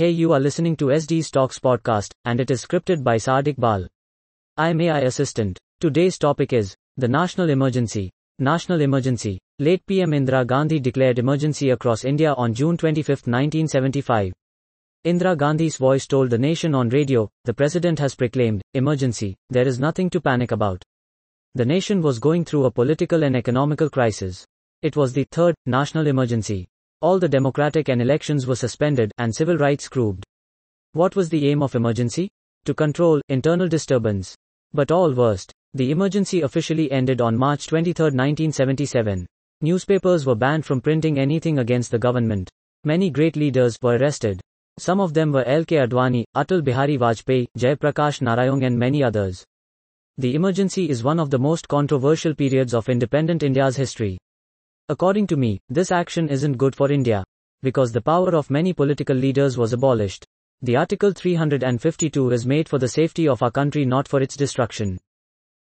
Hey, you are listening to SD Stocks podcast, and it is scripted by Saad Bal. I am AI assistant. Today's topic is the national emergency. National emergency. Late PM Indira Gandhi declared emergency across India on June 25, 1975. Indira Gandhi's voice told the nation on radio, the president has proclaimed emergency. There is nothing to panic about. The nation was going through a political and economical crisis. It was the third national emergency. All the democratic and elections were suspended and civil rights scrubbed. What was the aim of emergency? To control internal disturbance. But all worst. The emergency officially ended on March 23, 1977. Newspapers were banned from printing anything against the government. Many great leaders were arrested. Some of them were L.K. Advani, Atal Bihari Vajpayee, Jayaprakash Narayan and many others. The emergency is one of the most controversial periods of independent India's history. According to me, this action isn't good for India. Because the power of many political leaders was abolished. The Article 352 is made for the safety of our country, not for its destruction.